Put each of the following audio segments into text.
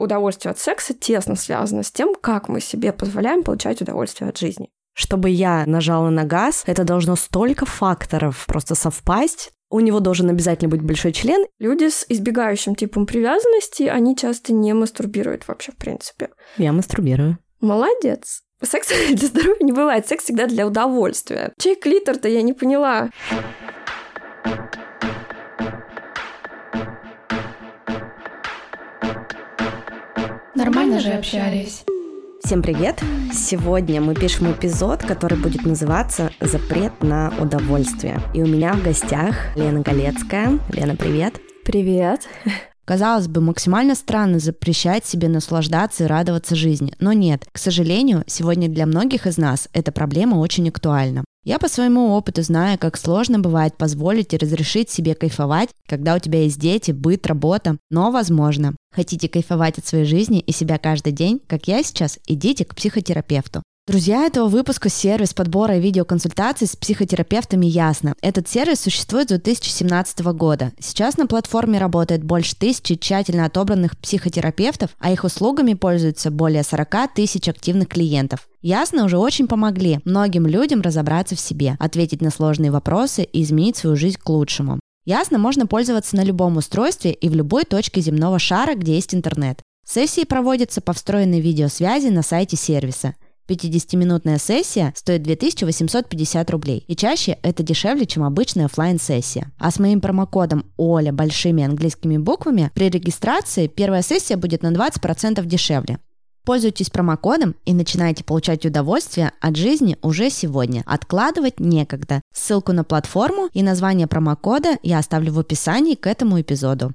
удовольствие от секса тесно связано с тем, как мы себе позволяем получать удовольствие от жизни. Чтобы я нажала на газ, это должно столько факторов просто совпасть. У него должен обязательно быть большой член. Люди с избегающим типом привязанности, они часто не мастурбируют вообще, в принципе. Я мастурбирую. Молодец. Секс для здоровья не бывает, секс всегда для удовольствия. Чей клитор-то я не поняла. Нормально же общались. Всем привет! Сегодня мы пишем эпизод, который будет называться «Запрет на удовольствие». И у меня в гостях Лена Галецкая. Лена, привет! Привет! Казалось бы, максимально странно запрещать себе наслаждаться и радоваться жизни, но нет. К сожалению, сегодня для многих из нас эта проблема очень актуальна. Я по своему опыту знаю, как сложно бывает позволить и разрешить себе кайфовать, когда у тебя есть дети, быт, работа, но возможно. Хотите кайфовать от своей жизни и себя каждый день, как я сейчас, идите к психотерапевту. Друзья этого выпуска – сервис подбора и видеоконсультаций с психотерапевтами «Ясно». Этот сервис существует с 2017 года. Сейчас на платформе работает больше тысячи тщательно отобранных психотерапевтов, а их услугами пользуются более 40 тысяч активных клиентов. Ясно уже очень помогли многим людям разобраться в себе, ответить на сложные вопросы и изменить свою жизнь к лучшему. Ясно можно пользоваться на любом устройстве и в любой точке земного шара, где есть интернет. Сессии проводятся по встроенной видеосвязи на сайте сервиса – 50-минутная сессия стоит 2850 рублей, и чаще это дешевле, чем обычная офлайн сессия А с моим промокодом ОЛЯ большими английскими буквами при регистрации первая сессия будет на 20% дешевле. Пользуйтесь промокодом и начинайте получать удовольствие от жизни уже сегодня. Откладывать некогда. Ссылку на платформу и название промокода я оставлю в описании к этому эпизоду.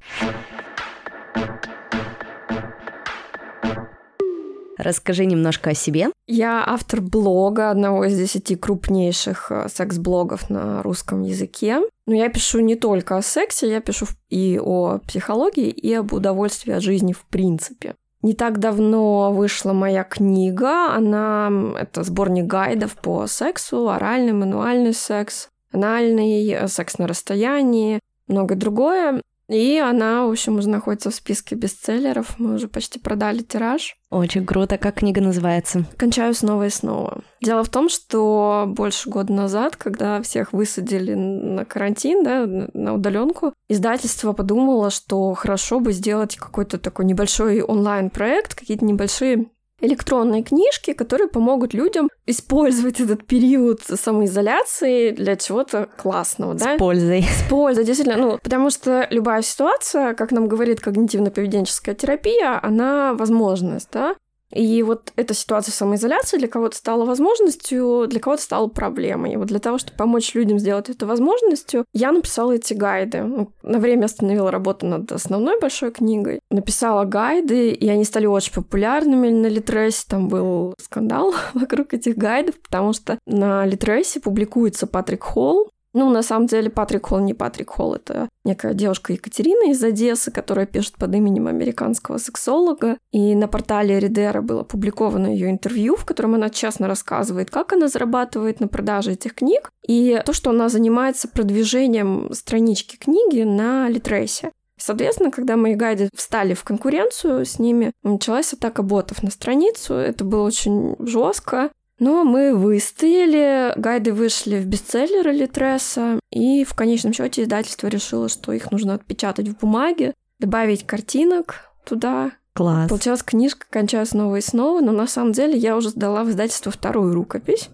Расскажи немножко о себе. Я автор блога, одного из десяти крупнейших э, секс-блогов на русском языке. Но я пишу не только о сексе, я пишу и о психологии, и об удовольствии от жизни в принципе. Не так давно вышла моя книга. Она — это сборник гайдов по сексу, оральный, мануальный секс, анальный, э, секс на расстоянии, многое другое. И она, в общем, уже находится в списке бестселлеров. Мы уже почти продали тираж. Очень круто. Как книга называется? «Кончаю снова и снова». Дело в том, что больше года назад, когда всех высадили на карантин, да, на удаленку, издательство подумало, что хорошо бы сделать какой-то такой небольшой онлайн-проект, какие-то небольшие электронные книжки, которые помогут людям использовать этот период самоизоляции для чего-то классного, да? С пользой. С пользой, действительно. Ну, потому что любая ситуация, как нам говорит когнитивно-поведенческая терапия, она возможность, да? И вот эта ситуация самоизоляции для кого-то стала возможностью, для кого-то стала проблемой. И вот для того, чтобы помочь людям сделать это возможностью, я написала эти гайды. Ну, на время остановила работу над основной большой книгой. Написала гайды, и они стали очень популярными на Литресе. Там был скандал вокруг этих гайдов, потому что на Литресе публикуется Патрик Холл, ну, на самом деле, Патрик Холл не Патрик Холл, это некая девушка Екатерина из Одессы, которая пишет под именем американского сексолога. И на портале Ридера было опубликовано ее интервью, в котором она честно рассказывает, как она зарабатывает на продаже этих книг, и то, что она занимается продвижением странички книги на Литресе. Соответственно, когда мои гайды встали в конкуренцию с ними, началась атака ботов на страницу. Это было очень жестко. Но мы выстояли, гайды вышли в бестселлеры Литреса, и в конечном счете издательство решило, что их нужно отпечатать в бумаге, добавить картинок туда. Класс. Получилась книжка «Кончаю снова и снова», но на самом деле я уже сдала в издательство вторую рукопись.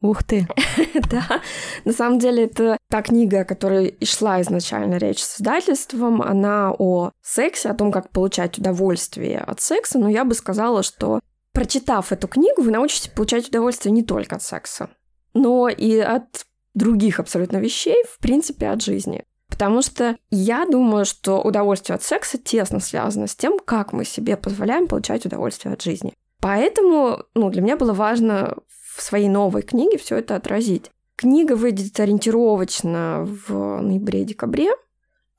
Ух ты! да, на самом деле это та книга, о которой и шла изначально речь с издательством. Она о сексе, о том, как получать удовольствие от секса, но я бы сказала, что прочитав эту книгу, вы научитесь получать удовольствие не только от секса, но и от других абсолютно вещей, в принципе, от жизни. Потому что я думаю, что удовольствие от секса тесно связано с тем, как мы себе позволяем получать удовольствие от жизни. Поэтому ну, для меня было важно в своей новой книге все это отразить. Книга выйдет ориентировочно в ноябре-декабре.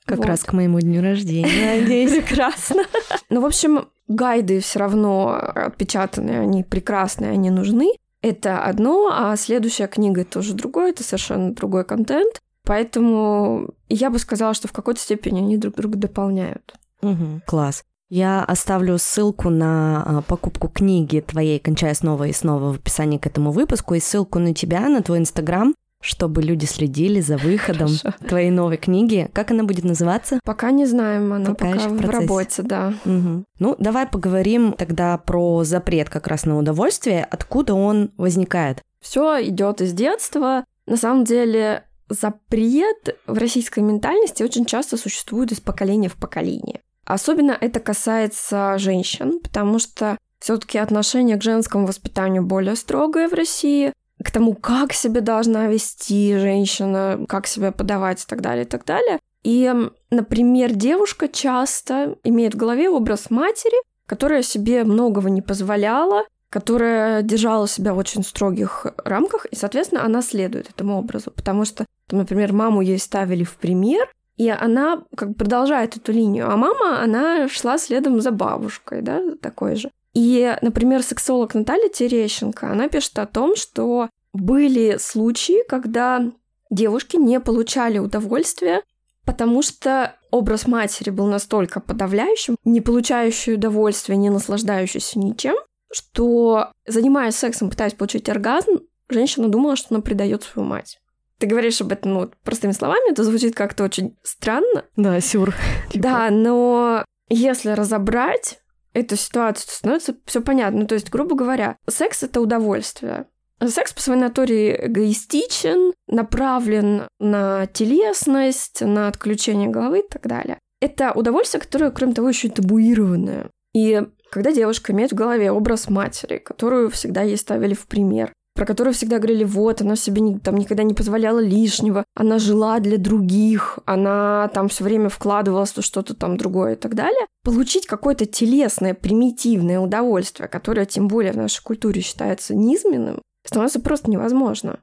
Как вот. раз к моему дню рождения, надеюсь. Прекрасно. Ну, в общем, Гайды все равно отпечатанные, они прекрасные, они нужны. Это одно, а следующая книга это уже другое, это совершенно другой контент. Поэтому я бы сказала, что в какой-то степени они друг друга дополняют. Угу, класс. Я оставлю ссылку на а, покупку книги твоей «Кончая снова и снова» в описании к этому выпуску и ссылку на тебя, на твой инстаграм, чтобы люди следили за выходом Хорошо. твоей новой книги. Как она будет называться? Пока не знаем, она пока, пока в, в работе, да. Угу. Ну, давай поговорим тогда про запрет как раз на удовольствие. Откуда он возникает? Все идет из детства. На самом деле запрет в российской ментальности очень часто существует из поколения в поколение. Особенно это касается женщин, потому что все-таки отношение к женскому воспитанию более строгое в России, к тому, как себя должна вести женщина, как себя подавать и так далее, и так далее. И, например, девушка часто имеет в голове образ матери, которая себе многого не позволяла, которая держала себя в очень строгих рамках, и, соответственно, она следует этому образу, потому что, там, например, маму ей ставили в пример, и она как бы продолжает эту линию, а мама, она шла следом за бабушкой, да, такой же. И, например, сексолог Наталья Терещенко, она пишет о том, что были случаи, когда девушки не получали удовольствия, потому что образ матери был настолько подавляющим, не получающий удовольствия, не наслаждающийся ничем, что, занимаясь сексом, пытаясь получить оргазм, женщина думала, что она предает свою мать. Ты говоришь об этом, ну, простыми словами, это звучит как-то очень странно. Да, сюр. Да, но если разобрать эту ситуацию, то становится все понятно. То есть, грубо говоря, секс — это удовольствие. Секс по своей натуре эгоистичен, направлен на телесность, на отключение головы и так далее. Это удовольствие, которое, кроме того, еще и табуированное. И когда девушка имеет в голове образ матери, которую всегда ей ставили в пример, про которую всегда говорили, вот, она себе не, там никогда не позволяла лишнего, она жила для других, она там все время вкладывалась в что-то там другое и так далее. Получить какое-то телесное, примитивное удовольствие, которое тем более в нашей культуре считается низменным, становится просто невозможно.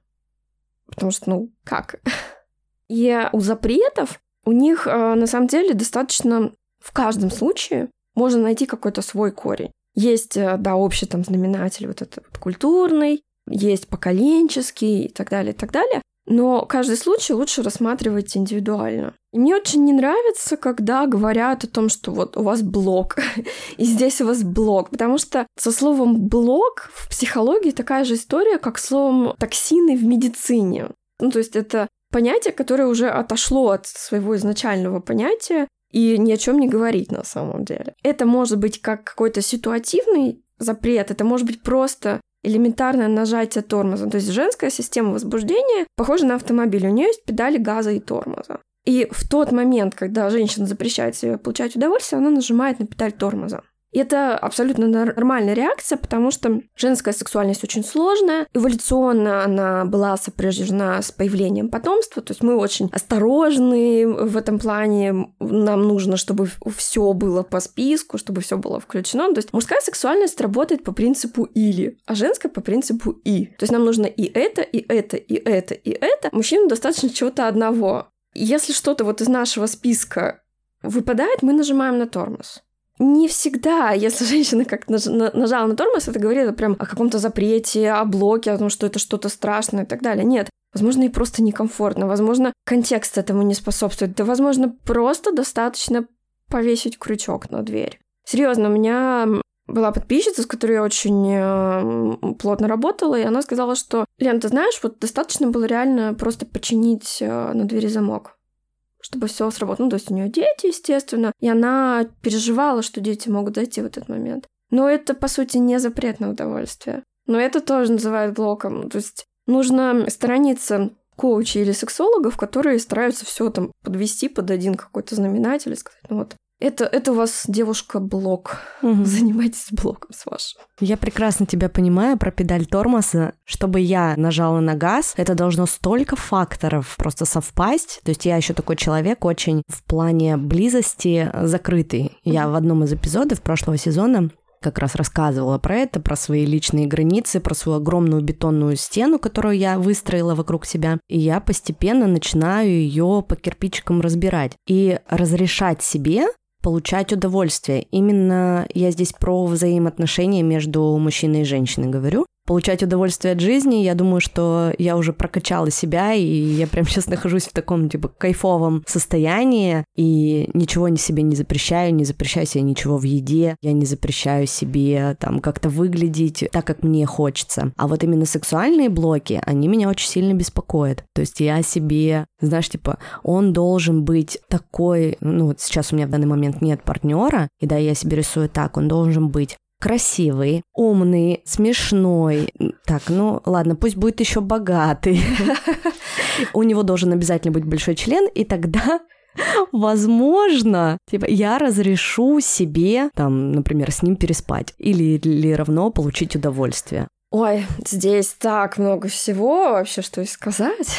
Потому что, ну, как? И у запретов у них э, на самом деле достаточно в каждом случае можно найти какой-то свой корень. Есть, э, да, общий там знаменатель вот этот культурный, есть поколенческий и так далее, и так далее. Но каждый случай лучше рассматривать индивидуально. И мне очень не нравится, когда говорят о том, что вот у вас блок, и здесь у вас блок, потому что со словом блок в психологии такая же история, как словом токсины в медицине. Ну, то есть это понятие, которое уже отошло от своего изначального понятия и ни о чем не говорить на самом деле. Это может быть как какой-то ситуативный запрет, это может быть просто элементарное нажатие тормоза. То есть женская система возбуждения похожа на автомобиль. У нее есть педали газа и тормоза. И в тот момент, когда женщина запрещает себе получать удовольствие, она нажимает на педаль тормоза. Это абсолютно нормальная реакция, потому что женская сексуальность очень сложная. Эволюционно она была сопряжена с появлением потомства. То есть мы очень осторожны в этом плане. Нам нужно, чтобы все было по списку, чтобы все было включено. То есть мужская сексуальность работает по принципу или, а женская по принципу и. То есть нам нужно и это, и это, и это, и это. Мужчинам достаточно чего-то одного. Если что-то вот из нашего списка выпадает, мы нажимаем на тормоз не всегда, если женщина как нажала на тормоз, это говорит прям о каком-то запрете, о блоке, о том, что это что-то страшное и так далее. Нет. Возможно, и просто некомфортно. Возможно, контекст этому не способствует. Да, возможно, просто достаточно повесить крючок на дверь. Серьезно, у меня была подписчица, с которой я очень э, плотно работала, и она сказала, что, Лен, ты знаешь, вот достаточно было реально просто починить э, на двери замок чтобы все сработало. Ну, то есть у нее дети, естественно, и она переживала, что дети могут зайти в этот момент. Но это, по сути, не запрет на удовольствие. Но это тоже называют блоком. То есть нужно сторониться коучей или сексологов, которые стараются все там подвести под один какой-то знаменатель и сказать, ну вот, это, это у вас девушка-блок. Угу. Занимайтесь блоком с вашим. Я прекрасно тебя понимаю про педаль тормоза. Чтобы я нажала на газ, это должно столько факторов просто совпасть. То есть я еще такой человек очень в плане близости закрытый. Я в одном из эпизодов прошлого сезона как раз рассказывала про это, про свои личные границы, про свою огромную бетонную стену, которую я выстроила вокруг себя. И я постепенно начинаю ее по кирпичикам разбирать и разрешать себе получать удовольствие. Именно я здесь про взаимоотношения между мужчиной и женщиной говорю. Получать удовольствие от жизни. Я думаю, что я уже прокачала себя, и я прям сейчас нахожусь в таком, типа, кайфовом состоянии, и ничего не себе не запрещаю, не запрещаю себе ничего в еде, я не запрещаю себе там как-то выглядеть так, как мне хочется. А вот именно сексуальные блоки, они меня очень сильно беспокоят. То есть я себе, знаешь, типа, он должен быть такой, ну вот сейчас у меня в данный момент нет партнера, и да, я себе рисую так, он должен быть красивый, умный, смешной. Так, ну ладно, пусть будет еще богатый. У него должен обязательно быть большой член, и тогда возможно, типа, я разрешу себе, там, например, с ним переспать или, или равно получить удовольствие. Ой, здесь так много всего вообще, что и сказать.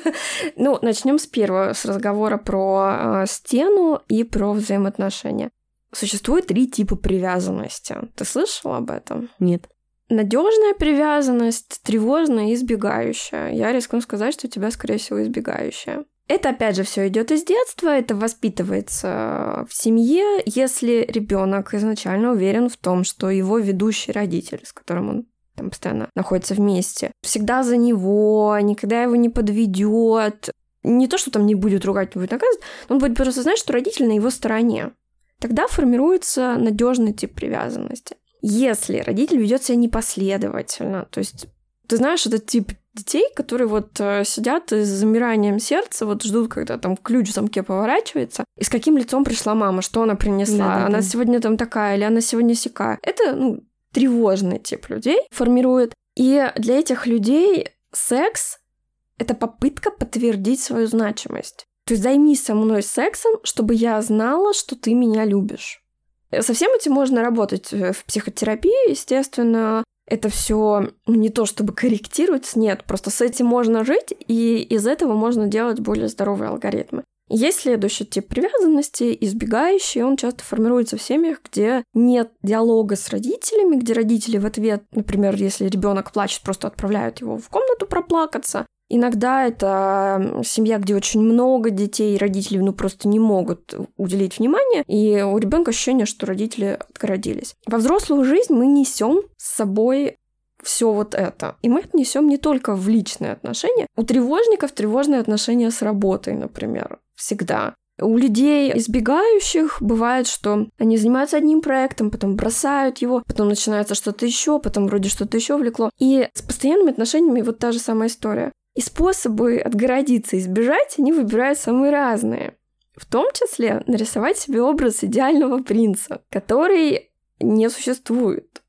ну, начнем с первого, с разговора про э, стену и про взаимоотношения. Существует три типа привязанности. Ты слышал об этом? Нет. Надежная привязанность, тревожная и избегающая. Я рискну сказать, что у тебя, скорее всего, избегающая. Это, опять же, все идет из детства, это воспитывается в семье, если ребенок изначально уверен в том, что его ведущий родитель, с которым он там постоянно находится вместе, всегда за него, никогда его не подведет. Не то, что там не будет ругать, не будет наказывать, он будет просто знать, что родитель на его стороне тогда формируется надежный тип привязанности. Если родитель ведет себя непоследовательно, то есть ты знаешь этот тип детей, которые вот э, сидят и с замиранием сердца, вот ждут, когда там ключ в замке поворачивается, и с каким лицом пришла мама, что она принесла, да, да, она да. сегодня там такая, или она сегодня сякая. Это, ну, тревожный тип людей формирует. И для этих людей секс — это попытка подтвердить свою значимость. То есть займись со мной сексом, чтобы я знала, что ты меня любишь. Со всем этим можно работать э, в психотерапии, естественно. Это все не то, чтобы корректировать, нет, просто с этим можно жить, и из этого можно делать более здоровые алгоритмы. Есть следующий тип привязанности, избегающий, он часто формируется в семьях, где нет диалога с родителями, где родители в ответ, например, если ребенок плачет, просто отправляют его в комнату проплакаться, Иногда это семья, где очень много детей, и родители ну, просто не могут уделить внимание, и у ребенка ощущение, что родители отгородились. Во взрослую жизнь мы несем с собой все вот это. И мы это несем не только в личные отношения. У тревожников тревожные отношения с работой, например, всегда. У людей избегающих бывает, что они занимаются одним проектом, потом бросают его, потом начинается что-то еще, потом вроде что-то еще влекло. И с постоянными отношениями вот та же самая история. И способы отгородиться и сбежать они выбирают самые разные. В том числе нарисовать себе образ идеального принца, который не существует.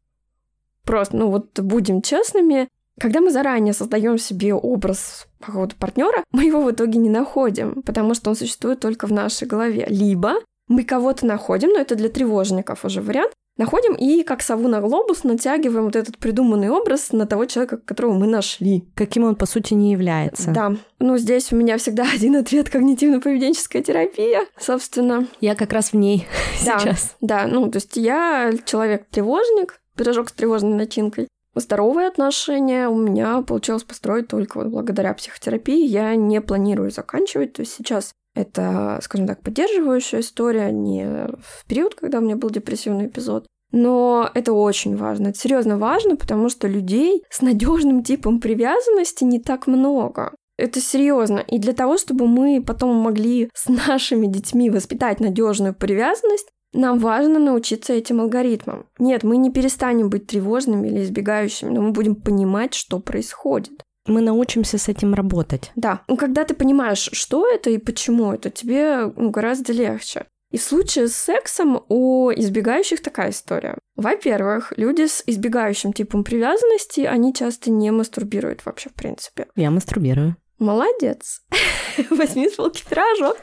Просто, ну вот будем честными, когда мы заранее создаем себе образ какого-то партнера, мы его в итоге не находим, потому что он существует только в нашей голове. Либо мы кого-то находим, но это для тревожников уже вариант, находим и как сову на глобус натягиваем вот этот придуманный образ на того человека, которого мы нашли. Каким он, по сути, не является. Да. Ну, здесь у меня всегда один ответ — когнитивно-поведенческая терапия, собственно. Я как раз в ней да, сейчас. Да, ну, то есть я человек-тревожник, пирожок с тревожной начинкой. Здоровые отношения у меня получилось построить только вот благодаря психотерапии. Я не планирую заканчивать. То есть сейчас это, скажем так, поддерживающая история, не в период, когда у меня был депрессивный эпизод. Но это очень важно. Это серьезно важно, потому что людей с надежным типом привязанности не так много. Это серьезно. И для того, чтобы мы потом могли с нашими детьми воспитать надежную привязанность, нам важно научиться этим алгоритмам. Нет, мы не перестанем быть тревожными или избегающими, но мы будем понимать, что происходит мы научимся с этим работать. Да. Ну, когда ты понимаешь, что это и почему это, тебе ну, гораздо легче. И в случае с сексом у избегающих такая история. Во-первых, люди с избегающим типом привязанности, они часто не мастурбируют вообще в принципе. Я мастурбирую. Молодец. Возьми с полки пирожок.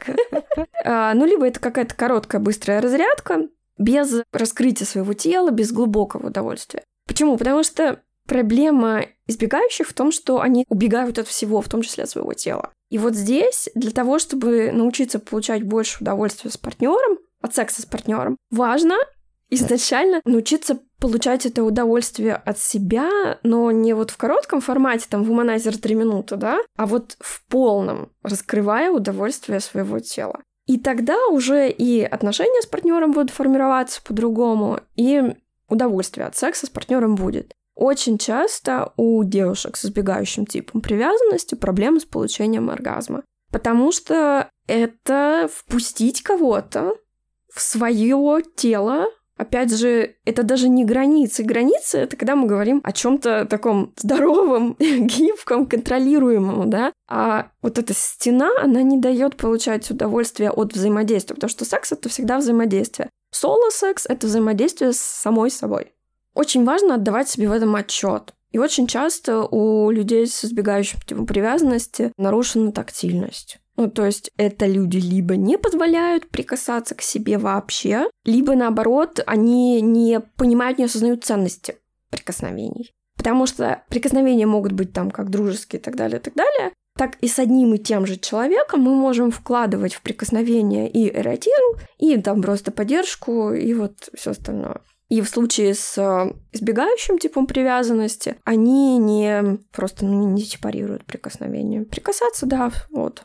а, ну, либо это какая-то короткая, быстрая разрядка, без раскрытия своего тела, без глубокого удовольствия. Почему? Потому что Проблема избегающих в том, что они убегают от всего, в том числе от своего тела. И вот здесь для того, чтобы научиться получать больше удовольствия с партнером, от секса с партнером, важно изначально научиться получать это удовольствие от себя, но не вот в коротком формате, там, в Humanizer 3 минуты, да, а вот в полном, раскрывая удовольствие своего тела. И тогда уже и отношения с партнером будут формироваться по-другому, и удовольствие от секса с партнером будет. Очень часто у девушек с избегающим типом привязанности проблемы с получением оргазма. Потому что это впустить кого-то в свое тело. Опять же, это даже не границы. Границы — это когда мы говорим о чем то таком здоровом, гибком, контролируемом, да? А вот эта стена, она не дает получать удовольствие от взаимодействия, потому что секс — это всегда взаимодействие. Соло-секс — это взаимодействие с самой собой. Очень важно отдавать себе в этом отчет. И очень часто у людей с избегающим типом привязанности нарушена тактильность. Ну, то есть это люди либо не позволяют прикасаться к себе вообще, либо наоборот, они не понимают, не осознают ценности прикосновений. Потому что прикосновения могут быть там как дружеские и так далее, и так далее. Так и с одним и тем же человеком мы можем вкладывать в прикосновение и эротизм, и там просто поддержку, и вот все остальное. И в случае с э, избегающим типом привязанности они не просто ну, не сепарируют прикосновение. Прикасаться, да, вот,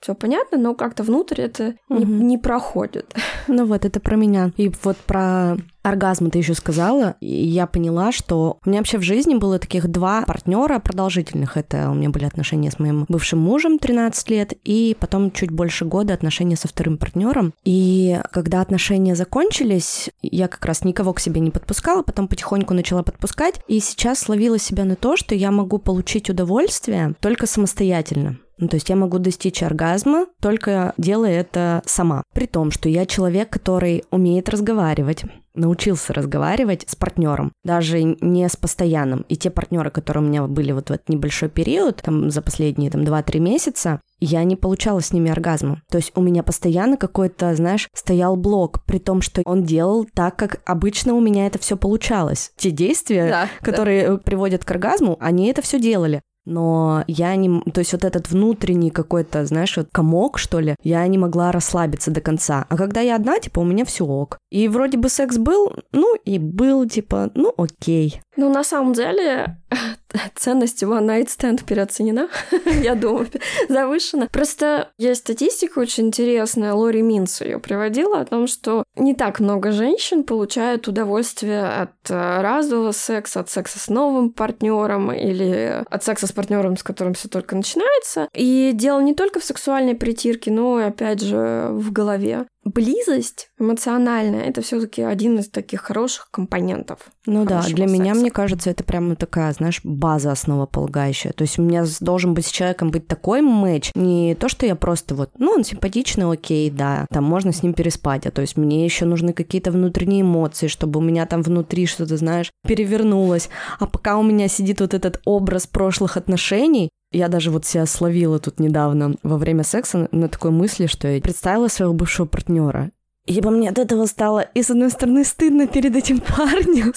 все понятно, но как-то внутрь это угу. не, не проходит. Ну вот, это про меня. И вот про оргазм ты еще сказала, и я поняла, что у меня вообще в жизни было таких два партнера продолжительных. Это у меня были отношения с моим бывшим мужем 13 лет, и потом чуть больше года отношения со вторым партнером. И когда отношения закончились, я как раз никого к себе не подпускала, потом потихоньку начала подпускать, и сейчас словила себя на то, что я могу получить удовольствие только самостоятельно. Ну, то есть я могу достичь оргазма, только делая это сама. При том, что я человек, который умеет разговаривать, научился разговаривать с партнером, даже не с постоянным. И те партнеры, которые у меня были вот в этот небольшой период, там за последние там 2-3 месяца, я не получала с ними оргазма. То есть у меня постоянно какой-то, знаешь, стоял блок, при том, что он делал так, как обычно у меня это все получалось. Те действия, да, которые да. приводят к оргазму, они это все делали но я не... То есть вот этот внутренний какой-то, знаешь, вот комок, что ли, я не могла расслабиться до конца. А когда я одна, типа, у меня все ок. И вроде бы секс был, ну и был, типа, ну окей. Ну, на самом деле, ценность Night Stand переоценена, я думаю, завышена. Просто есть статистика очень интересная, Лори Минс ее приводила, о том, что не так много женщин получают удовольствие от э, разового секса, от секса с новым партнером или от секса с партнером, с которым все только начинается. И дело не только в сексуальной притирке, но и, опять же, в голове близость эмоциональная это все-таки один из таких хороших компонентов. Ну да, для секса. меня, мне кажется, это прямо такая, знаешь, база основополагающая. То есть у меня должен быть с человеком быть такой матч, не то, что я просто вот, ну, он симпатичный, окей, да, там можно с ним переспать, а то есть мне еще нужны какие-то внутренние эмоции, чтобы у меня там внутри что-то, знаешь, перевернулось. А пока у меня сидит вот этот образ прошлых отношений, я даже вот себя словила тут недавно во время секса на такой мысли, что я представила своего бывшего партнера. И бы мне от этого стало, и с одной стороны, стыдно перед этим парнем,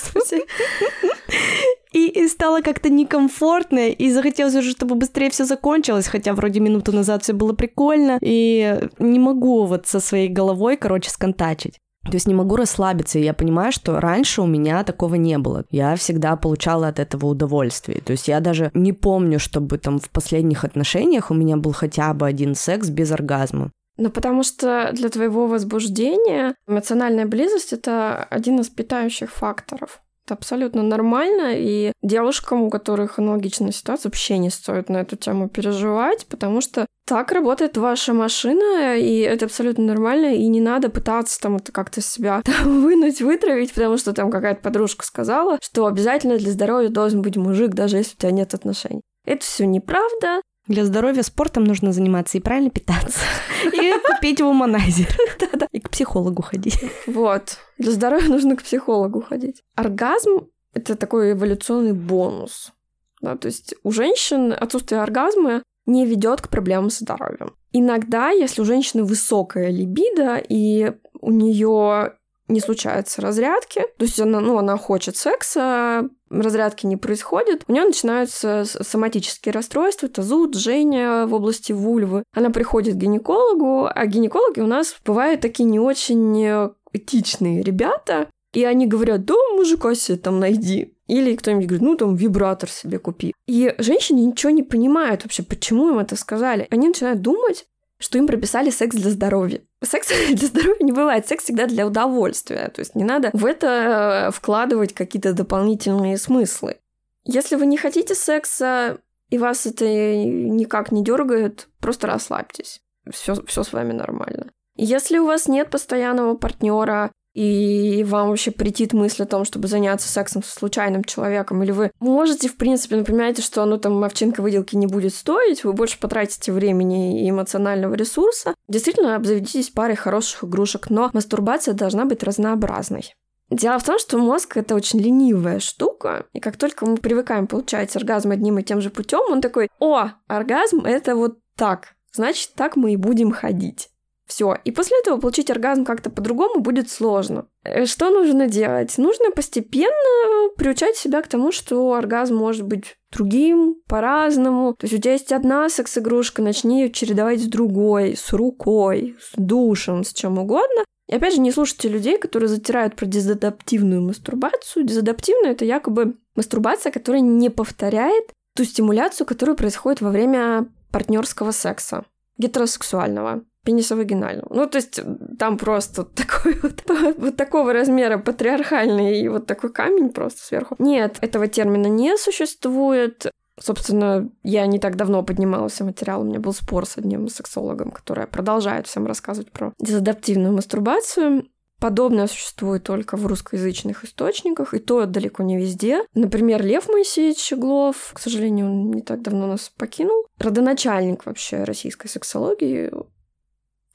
и, и стало как-то некомфортно, и захотелось уже, чтобы быстрее все закончилось, хотя вроде минуту назад все было прикольно, и не могу вот со своей головой, короче, сконтачить. То есть не могу расслабиться, и я понимаю, что раньше у меня такого не было. Я всегда получала от этого удовольствие. То есть я даже не помню, чтобы там в последних отношениях у меня был хотя бы один секс без оргазма. Ну, потому что для твоего возбуждения эмоциональная близость — это один из питающих факторов. Это абсолютно нормально, и девушкам, у которых аналогичная ситуация, вообще не стоит на эту тему переживать, потому что так работает ваша машина, и это абсолютно нормально, и не надо пытаться там это как-то себя там, вынуть, вытравить, потому что там какая-то подружка сказала, что обязательно для здоровья должен быть мужик, даже если у тебя нет отношений. Это все неправда. Для здоровья спортом нужно заниматься и правильно питаться. И купить вуманайзер. И к психологу ходить. Вот. Для здоровья нужно к психологу ходить. Оргазм — это такой эволюционный бонус. Да, то есть у женщин отсутствие оргазма не ведет к проблемам с здоровьем. Иногда, если у женщины высокая либидо и у нее не случаются разрядки, то есть она, ну, она хочет секса, разрядки не происходит, у нее начинаются соматические расстройства, это зуд, жжение в области вульвы. Она приходит к гинекологу, а гинекологи у нас бывают такие не очень этичные ребята, и они говорят, да, мужика себе там найди. Или кто-нибудь говорит, ну там вибратор себе купи. И женщины ничего не понимают вообще, почему им это сказали. Они начинают думать, что им прописали секс для здоровья. Секс для здоровья не бывает, секс всегда для удовольствия. То есть не надо в это э, вкладывать какие-то дополнительные смыслы. Если вы не хотите секса, и вас это никак не дергает, просто расслабьтесь. Все, все с вами нормально. Если у вас нет постоянного партнера, и вам вообще притит мысль о том, чтобы заняться сексом с случайным человеком, или вы можете, в принципе, напоминать, что оно там овчинка выделки не будет стоить, вы больше потратите времени и эмоционального ресурса, действительно обзаведитесь парой хороших игрушек, но мастурбация должна быть разнообразной. Дело в том, что мозг это очень ленивая штука, и как только мы привыкаем получать оргазм одним и тем же путем, он такой: "О, оргазм это вот так, значит так мы и будем ходить". Все. И после этого получить оргазм как-то по-другому будет сложно. Э, что нужно делать? Нужно постепенно приучать себя к тому, что оргазм может быть другим, по-разному. То есть у тебя есть одна секс-игрушка, начни ее чередовать с другой, с рукой, с душем, с чем угодно. И опять же, не слушайте людей, которые затирают про дезадаптивную мастурбацию. Дезадаптивная — это якобы мастурбация, которая не повторяет ту стимуляцию, которая происходит во время партнерского секса, гетеросексуального пенисовагинального. Ну, то есть там просто такой вот, вот такого размера патриархальный и вот такой камень просто сверху. Нет, этого термина не существует. Собственно, я не так давно поднимался материал, у меня был спор с одним сексологом, который продолжает всем рассказывать про дезадаптивную мастурбацию. Подобное существует только в русскоязычных источниках, и то далеко не везде. Например, Лев Моисеевич Щеглов, к сожалению, он не так давно нас покинул. Родоначальник вообще российской сексологии,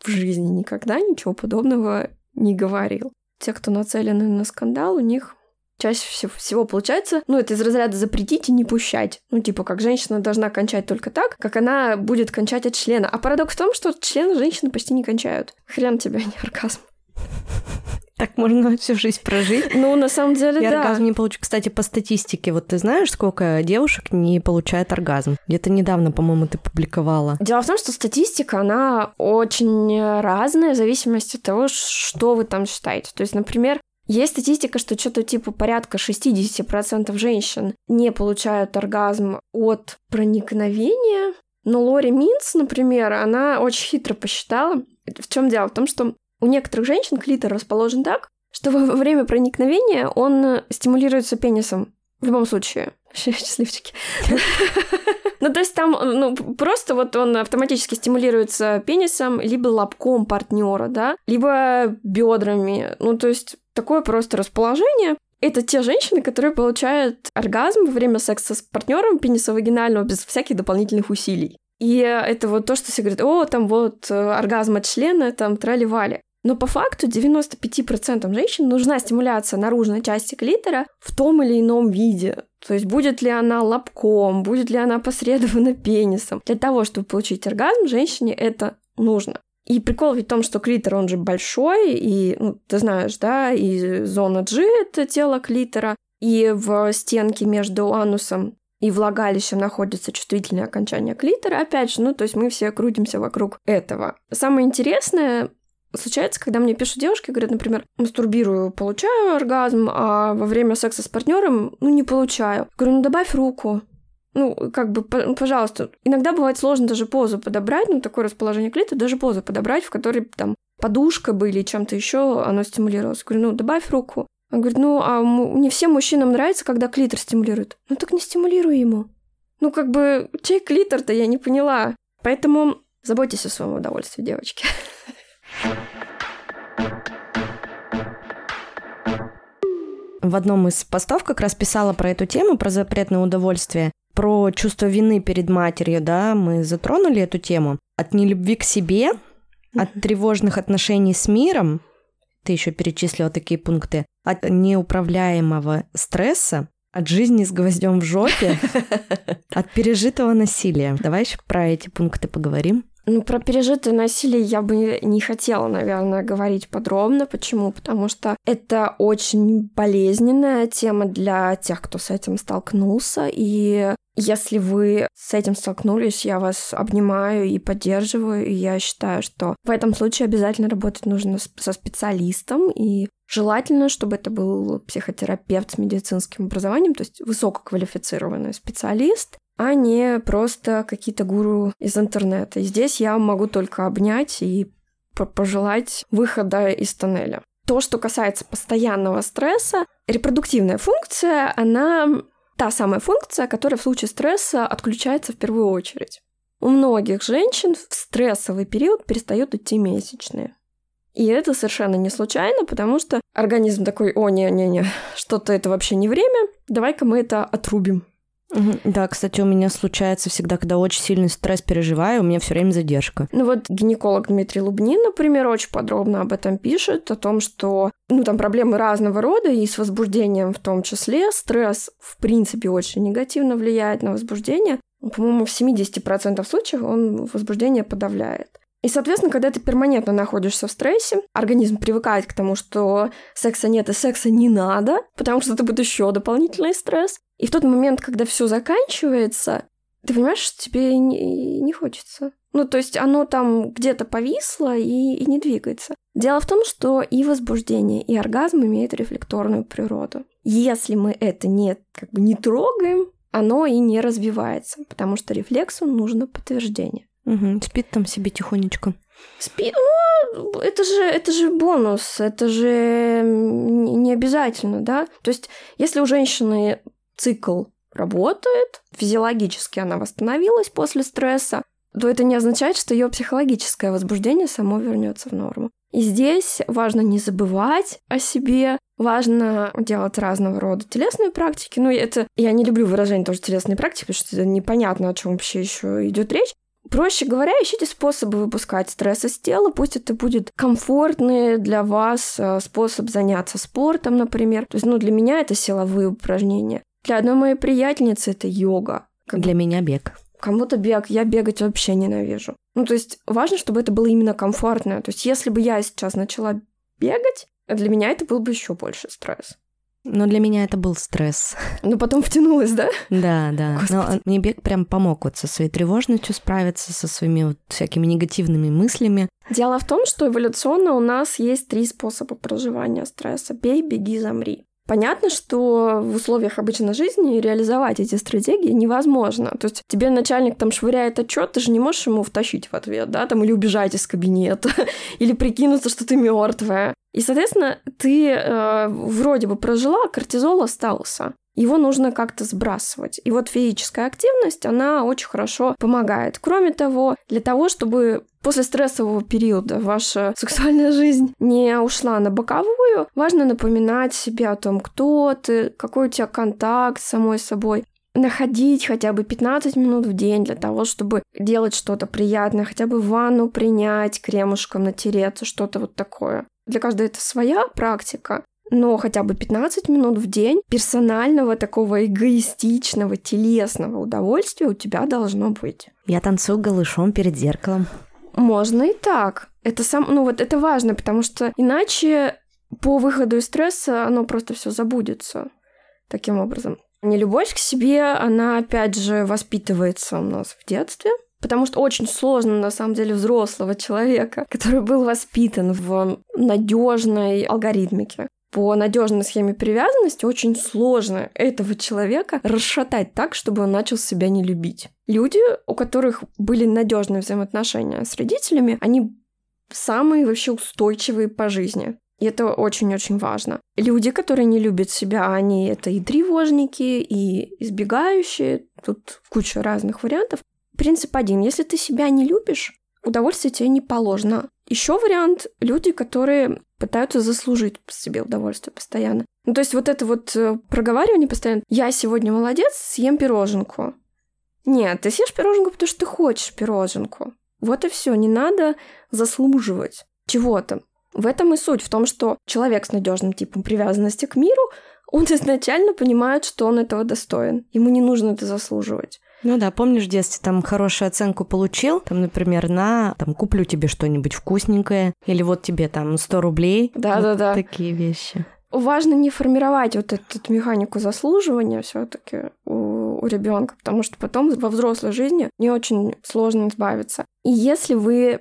в жизни никогда ничего подобного не говорил. Те, кто нацелены на скандал, у них чаще всего, получается, ну, это из разряда запретить и не пущать. Ну, типа, как женщина должна кончать только так, как она будет кончать от члена. А парадокс в том, что члены женщины почти не кончают. Хрен тебя, не оргазм. Так можно всю жизнь прожить. Ну, на самом деле, да. оргазм не получу. Кстати, по статистике, вот ты знаешь, сколько девушек не получает оргазм? Где-то недавно, по-моему, ты публиковала. Дело в том, что статистика, она очень разная в зависимости от того, что вы там считаете. То есть, например, есть статистика, что что-то типа порядка 60% женщин не получают оргазм от проникновения. Но Лори Минц, например, она очень хитро посчитала. В чем дело? В том, что у некоторых женщин клитор расположен так, что во время проникновения он стимулируется пенисом. В любом случае. Счастливчики. Ну, то есть там, ну, просто вот он автоматически стимулируется пенисом, либо лобком партнера, да, либо бедрами. Ну, то есть такое просто расположение. Это те женщины, которые получают оргазм во время секса с партнером пенисовагинального без всяких дополнительных усилий. И это вот то, что все говорят, о, там вот э, оргазм от члена, там трали-вали. Но по факту 95% женщин нужна стимуляция наружной части клитора в том или ином виде. То есть будет ли она лобком, будет ли она посредована пенисом. Для того, чтобы получить оргазм, женщине это нужно. И прикол ведь в том, что клитор, он же большой, и, ну, ты знаешь, да, и зона G — это тело клитора, и в стенке между анусом и влагалищем находится чувствительное окончание клитора, опять же, ну, то есть мы все крутимся вокруг этого. Самое интересное, случается, когда мне пишут девушки, говорят, например, мастурбирую, получаю оргазм, а во время секса с партнером, ну, не получаю. Говорю, ну, добавь руку. Ну, как бы, пожалуйста. Иногда бывает сложно даже позу подобрать, ну, такое расположение клита, даже позу подобрать, в которой там подушка бы или чем-то еще оно стимулировалось. Говорю, ну, добавь руку. Он говорит, ну, а не всем мужчинам нравится, когда клитор стимулирует. Ну, так не стимулируй ему. Ну, как бы, чей клитор-то, я не поняла. Поэтому заботьтесь о своем удовольствии, девочки. В одном из постов как раз писала про эту тему, про запретное удовольствие, про чувство вины перед матерью, да, мы затронули эту тему. От нелюбви к себе, от тревожных отношений с миром, ты еще перечислила такие пункты, от неуправляемого стресса, от жизни с гвоздем в жопе, от пережитого насилия. Давай еще про эти пункты поговорим. Ну, про пережитое насилие я бы не хотела, наверное, говорить подробно. Почему? Потому что это очень болезненная тема для тех, кто с этим столкнулся. И если вы с этим столкнулись, я вас обнимаю и поддерживаю. И я считаю, что в этом случае обязательно работать нужно со специалистом. И желательно, чтобы это был психотерапевт с медицинским образованием, то есть высококвалифицированный специалист, а не просто какие-то гуру из интернета. И здесь я могу только обнять и пожелать выхода из тоннеля. То, что касается постоянного стресса, репродуктивная функция, она та самая функция, которая в случае стресса отключается в первую очередь. У многих женщин в стрессовый период перестают идти месячные. И это совершенно не случайно, потому что организм такой, о, не-не-не, что-то это вообще не время, давай-ка мы это отрубим. Да, кстати, у меня случается всегда, когда очень сильный стресс переживаю, у меня все время задержка. Ну вот гинеколог Дмитрий Лубнин, например, очень подробно об этом пишет, о том, что ну там проблемы разного рода и с возбуждением в том числе. Стресс, в принципе, очень негативно влияет на возбуждение. По-моему, в 70% случаев он возбуждение подавляет. И, соответственно, когда ты перманентно находишься в стрессе, организм привыкает к тому, что секса нет и секса не надо, потому что это будет еще дополнительный стресс. И в тот момент, когда все заканчивается, ты понимаешь, что тебе не, не хочется. Ну, то есть оно там где-то повисло и, и не двигается. Дело в том, что и возбуждение, и оргазм имеют рефлекторную природу. Если мы это не, как бы не трогаем, оно и не развивается, потому что рефлексу нужно подтверждение. Угу, спит там себе тихонечко. Спит, ну, это же, это же бонус, это же не обязательно, да? То есть, если у женщины цикл работает, физиологически она восстановилась после стресса, то это не означает, что ее психологическое возбуждение само вернется в норму. И здесь важно не забывать о себе, важно делать разного рода телесные практики. Ну, это я не люблю выражение тоже телесные практики, потому что непонятно, о чем вообще еще идет речь. Проще говоря, ищите способы выпускать стресс из тела, пусть это будет комфортный для вас э, способ заняться спортом, например. То есть, ну, для меня это силовые упражнения. Для одной моей приятельницы это йога. Как для меня бег. Кому-то бег, я бегать вообще ненавижу. Ну, то есть важно, чтобы это было именно комфортно. То есть если бы я сейчас начала бегать, для меня это был бы еще больше стресс. Но для меня это был стресс. Ну, потом втянулась, да? Да, да. Господи. Но мне бег прям помог вот со своей тревожностью справиться, со своими вот всякими негативными мыслями. Дело в том, что эволюционно у нас есть три способа проживания стресса. Бей, беги, замри. Понятно, что в условиях обычной жизни реализовать эти стратегии невозможно. То есть тебе начальник там швыряет отчет, ты же не можешь ему втащить в ответ, да, там или убежать из кабинета, или прикинуться, что ты мертвая. И, соответственно, ты э, вроде бы прожила, кортизол остался его нужно как-то сбрасывать. И вот физическая активность, она очень хорошо помогает. Кроме того, для того, чтобы после стрессового периода ваша сексуальная жизнь не ушла на боковую, важно напоминать себе о том, кто ты, какой у тебя контакт с самой собой, находить хотя бы 15 минут в день для того, чтобы делать что-то приятное, хотя бы ванну принять, кремушком натереться, что-то вот такое. Для каждой это своя практика, но хотя бы 15 минут в день персонального такого эгоистичного, телесного удовольствия у тебя должно быть. Я танцую голышом перед зеркалом. Можно и так. Это сам, ну вот это важно, потому что иначе по выходу из стресса оно просто все забудется таким образом. Нелюбовь к себе, она опять же воспитывается у нас в детстве, Потому что очень сложно, на самом деле, взрослого человека, который был воспитан в надежной алгоритмике, по надежной схеме привязанности очень сложно этого человека расшатать так, чтобы он начал себя не любить. Люди, у которых были надежные взаимоотношения с родителями, они самые вообще устойчивые по жизни. И это очень-очень важно. Люди, которые не любят себя, они это и тревожники, и избегающие. Тут куча разных вариантов. Принцип один. Если ты себя не любишь, удовольствие тебе не положено. Еще вариант – люди, которые пытаются заслужить себе удовольствие постоянно. Ну, то есть вот это вот э, проговаривание постоянно «я сегодня молодец, съем пироженку». Нет, ты съешь пироженку, потому что ты хочешь пироженку. Вот и все, не надо заслуживать чего-то. В этом и суть, в том, что человек с надежным типом привязанности к миру, он изначально понимает, что он этого достоин. Ему не нужно это заслуживать. Ну да, помнишь, в детстве там хорошую оценку получил, там, например, на, там, куплю тебе что-нибудь вкусненькое, или вот тебе там 100 рублей. Да-да-да. Вот такие вещи. Важно не формировать вот эту механику заслуживания все таки у, у ребенка, потому что потом во взрослой жизни не очень сложно избавиться. И если вы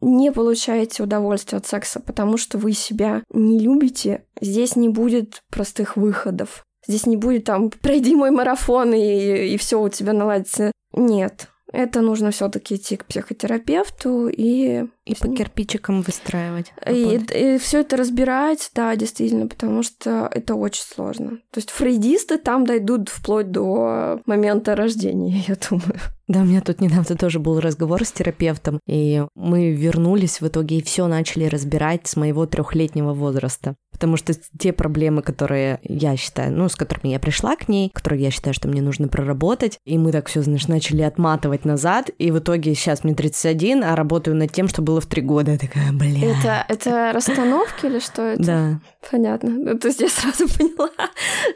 не получаете удовольствие от секса, потому что вы себя не любите, здесь не будет простых выходов. Здесь не будет там «пройди мой марафон, и, и все у тебя наладится». Нет. это нужно все-таки идти к психотерапевту и и по кирпичикам выстраивать. И, и все это разбирать, да, действительно, потому что это очень сложно. То есть фрейдисты там дойдут вплоть до момента рождения, я думаю. Да, у меня тут недавно тоже был разговор с терапевтом, и мы вернулись в итоге и все начали разбирать с моего трехлетнего возраста. Потому что те проблемы, которые я считаю, ну, с которыми я пришла к ней, которые я считаю, что мне нужно проработать, и мы так все, знаешь, начали отматывать назад, и в итоге сейчас мне 31, а работаю над тем, что было в три года. Я такая, бля. Это, это расстановки или что это? Да. Понятно. Ну, то есть я сразу поняла,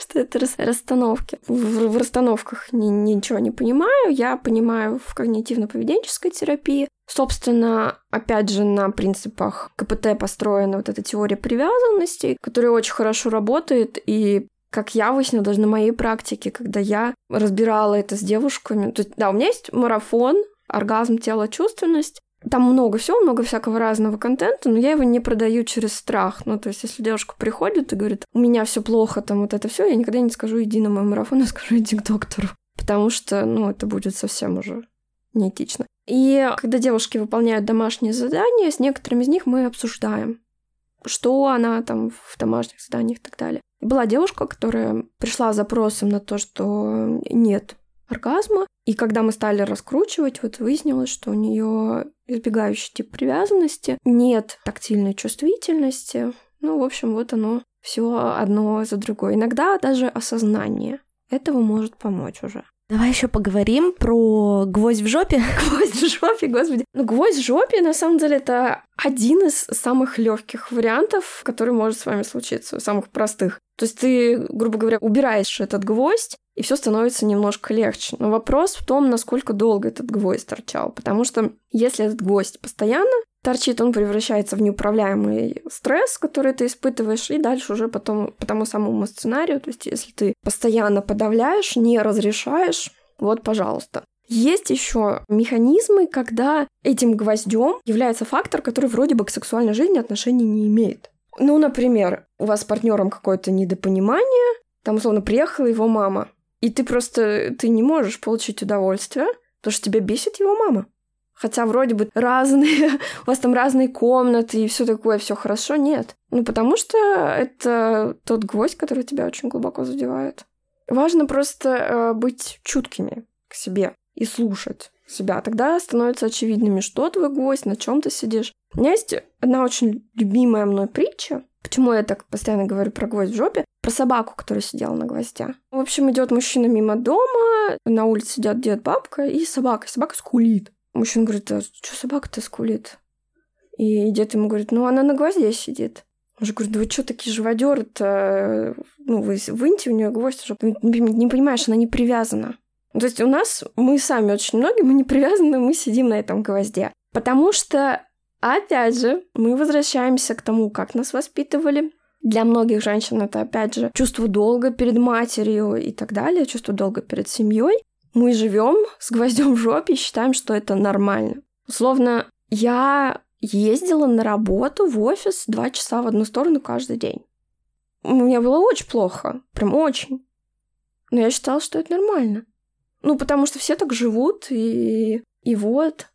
что это расстановки. В, в расстановках ни, ничего не понимаю. Я понимаю в когнитивно-поведенческой терапии. Собственно, опять же, на принципах КПТ построена вот эта теория привязанности, которая очень хорошо работает, и как я выяснила, даже на моей практике, когда я разбирала это с девушками. То есть, да, у меня есть марафон, оргазм, тело, чувственность. Там много всего, много всякого разного контента, но я его не продаю через страх. Ну, то есть, если девушка приходит и говорит, у меня все плохо, там вот это все, я никогда не скажу, иди на мой марафон, я скажу, иди к доктору. Потому что, ну, это будет совсем уже неэтично. И когда девушки выполняют домашние задания, с некоторыми из них мы обсуждаем, что она там в домашних заданиях и так далее. И была девушка, которая пришла с запросом на то, что нет оргазма. И когда мы стали раскручивать, вот выяснилось, что у нее избегающий тип привязанности, нет тактильной чувствительности. Ну, в общем, вот оно все одно за другое. Иногда даже осознание этого может помочь уже. Давай еще поговорим про гвоздь в жопе. Гвоздь в жопе, господи. Ну, гвоздь в жопе, на самом деле, это один из самых легких вариантов, который может с вами случиться, самых простых. То есть ты, грубо говоря, убираешь этот гвоздь, и все становится немножко легче. Но вопрос в том, насколько долго этот гвоздь торчал. Потому что если этот гвоздь постоянно торчит, он превращается в неуправляемый стресс, который ты испытываешь, и дальше уже потом по тому самому сценарию, то есть если ты постоянно подавляешь, не разрешаешь, вот, пожалуйста. Есть еще механизмы, когда этим гвоздем является фактор, который вроде бы к сексуальной жизни отношения не имеет. Ну, например, у вас с партнером какое-то недопонимание, там, условно, приехала его мама, и ты просто ты не можешь получить удовольствие, потому что тебя бесит его мама. Хотя вроде бы разные, у вас там разные комнаты и все такое, все хорошо, нет. Ну, потому что это тот гвоздь, который тебя очень глубоко задевает. Важно просто э, быть чуткими к себе и слушать себя. Тогда становится очевидными, что твой гвоздь, на чем ты сидишь. У меня есть одна очень любимая мной притча. Почему я так постоянно говорю про гвоздь в жопе? Про собаку, которая сидела на гвозде. В общем, идет мужчина мимо дома, на улице сидят дед, бабка и собака. Собака скулит. Мужчина говорит, а что собака-то скулит? И дед ему говорит, ну, она на гвозде сидит. Же говорит, да вы что такие живодеры-то? Ну, вы выньте у нее гвоздь, чтобы не понимаешь, она не привязана. То есть у нас, мы сами очень многие, мы не привязаны, мы сидим на этом гвозде. Потому что, опять же, мы возвращаемся к тому, как нас воспитывали. Для многих женщин это, опять же, чувство долга перед матерью и так далее, чувство долга перед семьей мы живем с гвоздем в жопе и считаем, что это нормально. Условно, я ездила на работу в офис два часа в одну сторону каждый день. У меня было очень плохо, прям очень. Но я считала, что это нормально. Ну, потому что все так живут, и, и вот.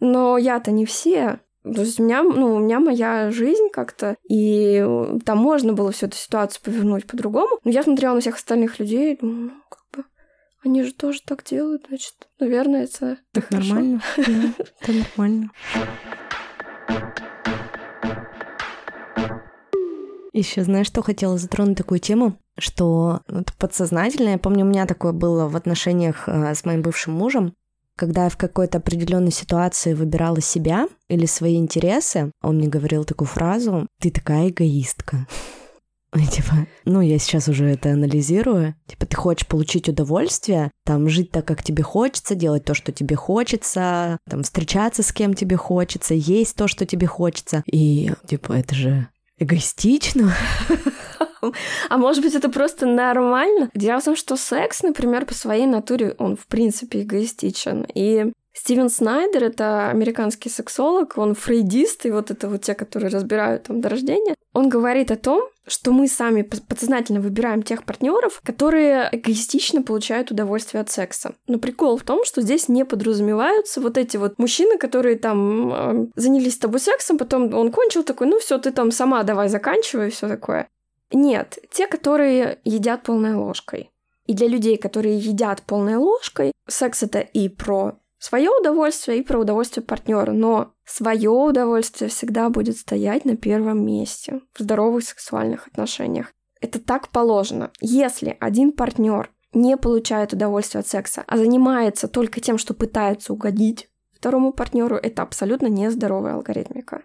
Но я-то не все. То есть у меня, ну, у меня моя жизнь как-то, и там можно было всю эту ситуацию повернуть по-другому. Но я смотрела на всех остальных людей и думаю, ну, они же тоже так делают, значит, наверное, это так нормально. Это нормально. Еще знаешь, что хотела затронуть такую тему, что вот подсознательно, я помню, у меня такое было в отношениях э, с моим бывшим мужем, когда я в какой-то определенной ситуации выбирала себя или свои интересы, он мне говорил такую фразу «ты такая эгоистка». Типа, ну, я сейчас уже это анализирую. Типа, ты хочешь получить удовольствие, там, жить так, как тебе хочется, делать то, что тебе хочется, там, встречаться с кем тебе хочется, есть то, что тебе хочется. И, типа, это же эгоистично. А может быть, это просто нормально? Дело в том, что секс, например, по своей натуре, он в принципе эгоистичен. И Стивен Снайдер — это американский сексолог, он фрейдист, и вот это вот те, которые разбирают там до рождения. Он говорит о том, что мы сами подсознательно выбираем тех партнеров, которые эгоистично получают удовольствие от секса. Но прикол в том, что здесь не подразумеваются вот эти вот мужчины, которые там э, занялись с тобой сексом, потом он кончил такой, ну все, ты там сама давай заканчивай, все такое. Нет, те, которые едят полной ложкой. И для людей, которые едят полной ложкой, секс это и про свое удовольствие, и про удовольствие партнера. Но свое удовольствие всегда будет стоять на первом месте в здоровых сексуальных отношениях. Это так положено. Если один партнер не получает удовольствие от секса, а занимается только тем, что пытается угодить второму партнеру, это абсолютно нездоровая алгоритмика.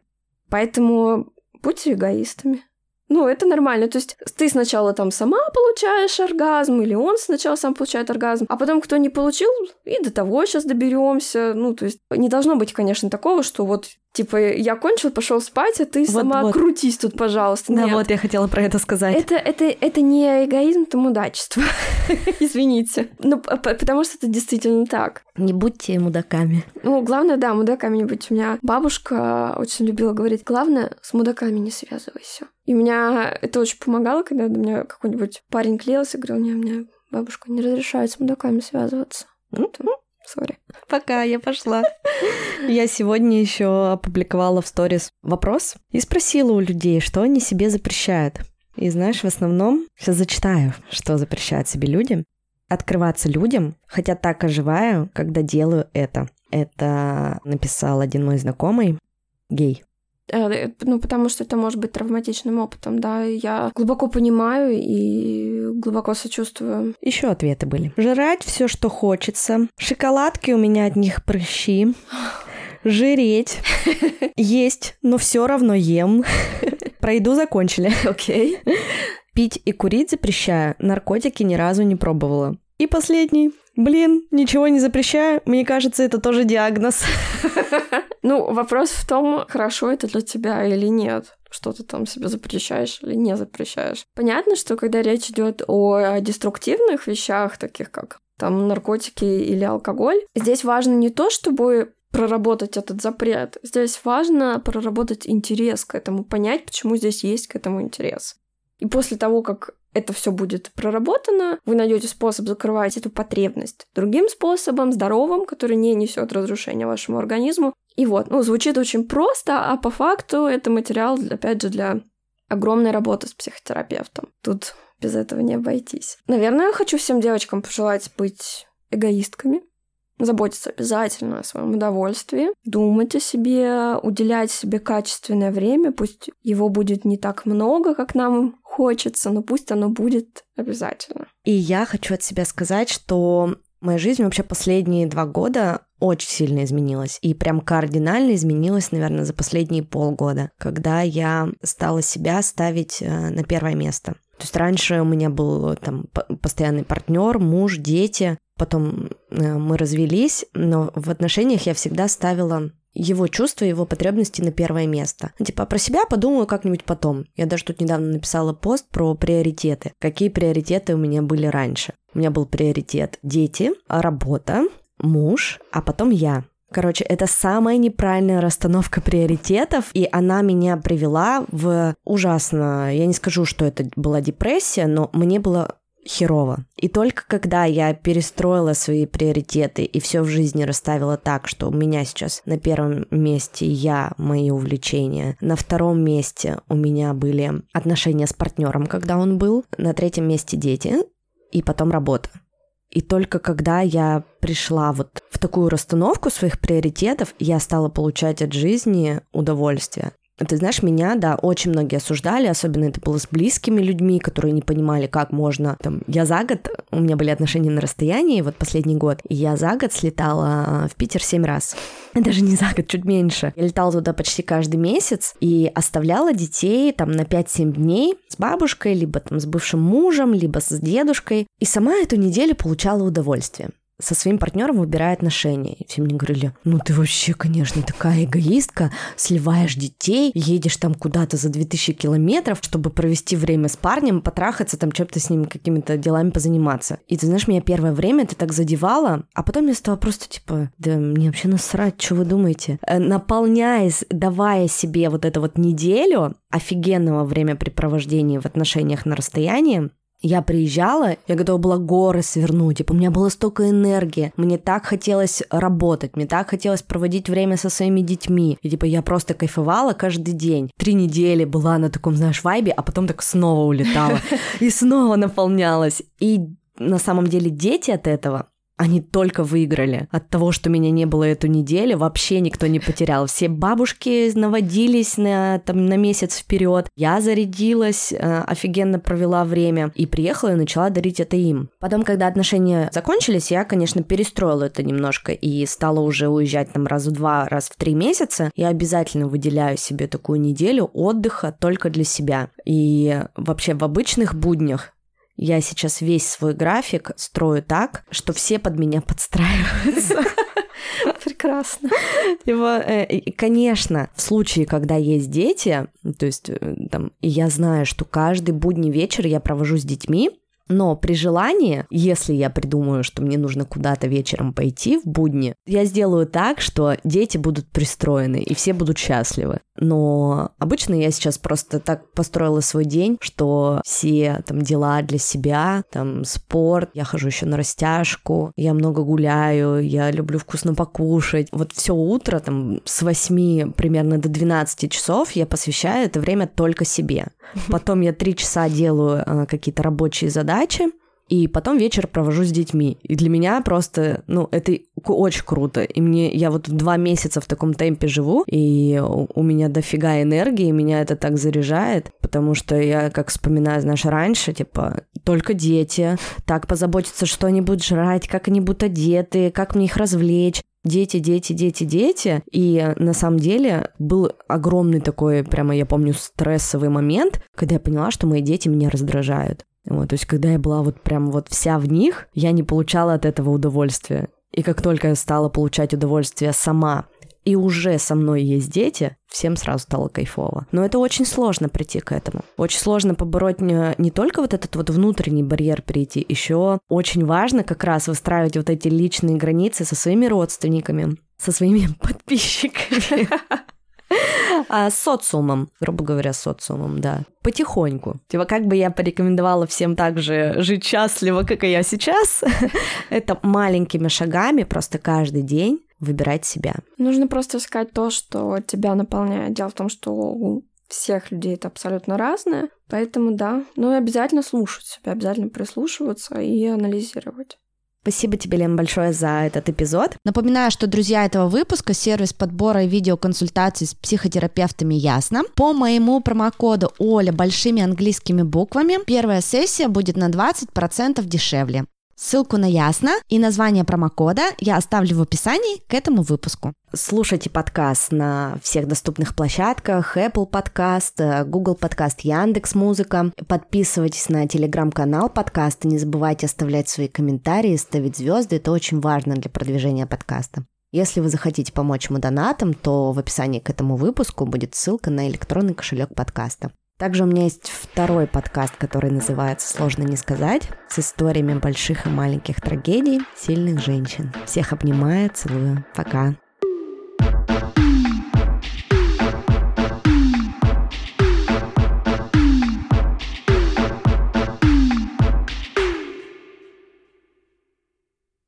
Поэтому будьте эгоистами. Ну, это нормально. То есть ты сначала там сама получаешь оргазм, или он сначала сам получает оргазм, а потом кто не получил, и до того сейчас доберемся. Ну, то есть не должно быть, конечно, такого, что вот Типа, я кончил, пошел спать, а ты вот, сама вот. крутись тут, пожалуйста. Да, Нет. вот я хотела про это сказать. Это, это, это не эгоизм, это мудачество. Извините. Ну, потому что это действительно так. Не будьте мудаками. Ну, главное, да, мудаками не быть. У меня бабушка очень любила говорить, главное, с мудаками не связывайся. И меня это очень помогало, когда у меня какой-нибудь парень клеился, говорил, не, у меня бабушка не разрешает с мудаками связываться. Сори. Пока, я пошла. Я сегодня еще опубликовала в сторис вопрос и спросила у людей, что они себе запрещают. И знаешь, в основном, сейчас зачитаю, что запрещают себе люди. Открываться людям, хотя так оживаю, когда делаю это. Это написал один мой знакомый, гей. Э, ну, потому что это может быть травматичным опытом, да. Я глубоко понимаю и глубоко сочувствую. Еще ответы были. Жрать все, что хочется. Шоколадки у меня от них прыщи. Жиреть. Есть, но все равно ем. Пройду закончили. Окей. Пить и курить запрещаю. Наркотики ни разу не пробовала. И последний. Блин, ничего не запрещаю. Мне кажется, это тоже диагноз. Ну, вопрос в том, хорошо это для тебя или нет что ты там себе запрещаешь или не запрещаешь. Понятно, что когда речь идет о деструктивных вещах, таких как там наркотики или алкоголь, здесь важно не то, чтобы проработать этот запрет. Здесь важно проработать интерес к этому, понять, почему здесь есть к этому интерес. И после того, как это все будет проработано, вы найдете способ закрывать эту потребность другим способом, здоровым, который не несет разрушения вашему организму. И вот, ну, звучит очень просто, а по факту это материал, опять же, для огромной работы с психотерапевтом. Тут без этого не обойтись. Наверное, я хочу всем девочкам пожелать быть эгоистками, заботиться обязательно о своем удовольствии, думать о себе, уделять себе качественное время, пусть его будет не так много, как нам хочется, но пусть оно будет обязательно. И я хочу от себя сказать, что моя жизнь вообще последние два года очень сильно изменилась. И прям кардинально изменилась, наверное, за последние полгода, когда я стала себя ставить э, на первое место. То есть раньше у меня был там постоянный партнер, муж, дети, потом э, мы развелись, но в отношениях я всегда ставила его чувства, его потребности на первое место. Ну, типа, про себя подумаю как-нибудь потом. Я даже тут недавно написала пост про приоритеты. Какие приоритеты у меня были раньше? У меня был приоритет дети, работа, муж, а потом я. Короче, это самая неправильная расстановка приоритетов, и она меня привела в ужасно... Я не скажу, что это была депрессия, но мне было херово. И только когда я перестроила свои приоритеты и все в жизни расставила так, что у меня сейчас на первом месте я, мои увлечения, на втором месте у меня были отношения с партнером, когда он был, на третьем месте дети, и потом работа. И только когда я пришла вот в такую расстановку своих приоритетов, я стала получать от жизни удовольствие. Ты знаешь, меня, да, очень многие осуждали, особенно это было с близкими людьми, которые не понимали, как можно, там, я за год, у меня были отношения на расстоянии, вот последний год, и я за год слетала в Питер семь раз. Даже не за год, чуть меньше. Я летала туда почти каждый месяц и оставляла детей там на 5-7 дней с бабушкой, либо там с бывшим мужем, либо с дедушкой, и сама эту неделю получала удовольствие. Со своим партнером выбирая отношения. И все мне говорили, ну ты вообще, конечно, такая эгоистка, сливаешь детей, едешь там куда-то за 2000 километров, чтобы провести время с парнем, потрахаться, там чем-то с ним какими-то делами позаниматься. И ты знаешь, меня первое время это так задевало, а потом я стала просто типа, да мне вообще насрать, что вы думаете? Э, наполняясь, давая себе вот эту вот неделю офигенного времяпрепровождения в отношениях на расстоянии, я приезжала, я готова была горы свернуть, типа, у меня было столько энергии, мне так хотелось работать, мне так хотелось проводить время со своими детьми, и типа я просто кайфовала каждый день. Три недели была на таком, знаешь, вайбе, а потом так снова улетала и снова наполнялась. И на самом деле дети от этого они только выиграли. От того, что меня не было эту неделю, вообще никто не потерял. Все бабушки наводились на, там, на месяц вперед. Я зарядилась, э, офигенно провела время и приехала и начала дарить это им. Потом, когда отношения закончились, я, конечно, перестроила это немножко и стала уже уезжать там раз в два, раз в три месяца. Я обязательно выделяю себе такую неделю отдыха только для себя. И вообще в обычных буднях я сейчас весь свой график строю так, что все под меня подстраиваются. Прекрасно. Его, э, конечно, в случае, когда есть дети, то есть э, там, я знаю, что каждый будний вечер я провожу с детьми, но при желании, если я придумаю, что мне нужно куда-то вечером пойти в будни, я сделаю так, что дети будут пристроены и все будут счастливы. Но обычно я сейчас просто так построила свой день, что все там дела для себя, там спорт, я хожу еще на растяжку, я много гуляю, я люблю вкусно покушать. Вот все утро там с 8 примерно до 12 часов я посвящаю это время только себе. Потом я 3 часа делаю э, какие-то рабочие задачи, и потом вечер провожу с детьми. И для меня просто, ну, это очень круто. И мне, я вот два месяца в таком темпе живу, и у меня дофига энергии, меня это так заряжает, потому что я, как вспоминаю, знаешь, раньше, типа, только дети, так позаботиться, что они будут жрать, как они будут одеты, как мне их развлечь дети, дети, дети, дети. И на самом деле был огромный такой, прямо я помню, стрессовый момент, когда я поняла, что мои дети меня раздражают. Вот, то есть, когда я была вот прям вот вся в них, я не получала от этого удовольствия. И как только я стала получать удовольствие сама, и уже со мной есть дети, всем сразу стало кайфово. Но это очень сложно прийти к этому. Очень сложно побороть не, не только вот этот вот внутренний барьер прийти, еще очень важно как раз выстраивать вот эти личные границы со своими родственниками, со своими подписчиками. А с социумом, грубо говоря, с социумом, да. Потихоньку. Типа, как бы я порекомендовала всем так же жить счастливо, как и я сейчас, это маленькими шагами, просто каждый день выбирать себя. Нужно просто искать то, что тебя наполняет. Дело в том, что у всех людей это абсолютно разное, поэтому да, ну и обязательно слушать себя, обязательно прислушиваться и анализировать. Спасибо тебе, Лен, большое за этот эпизод. Напоминаю, что друзья этого выпуска сервис подбора и видеоконсультаций с психотерапевтами Ясно. По моему промокоду Оля большими английскими буквами первая сессия будет на 20% дешевле. Ссылку на Ясно и название промокода я оставлю в описании к этому выпуску. Слушайте подкаст на всех доступных площадках, Apple Podcast, Google Podcast, Яндекс Музыка. Подписывайтесь на телеграм-канал подкаста, не забывайте оставлять свои комментарии, ставить звезды, это очень важно для продвижения подкаста. Если вы захотите помочь ему донатом, то в описании к этому выпуску будет ссылка на электронный кошелек подкаста. Также у меня есть второй подкаст, который называется «Сложно не сказать» с историями больших и маленьких трагедий сильных женщин. Всех обнимаю, целую. Пока. thank you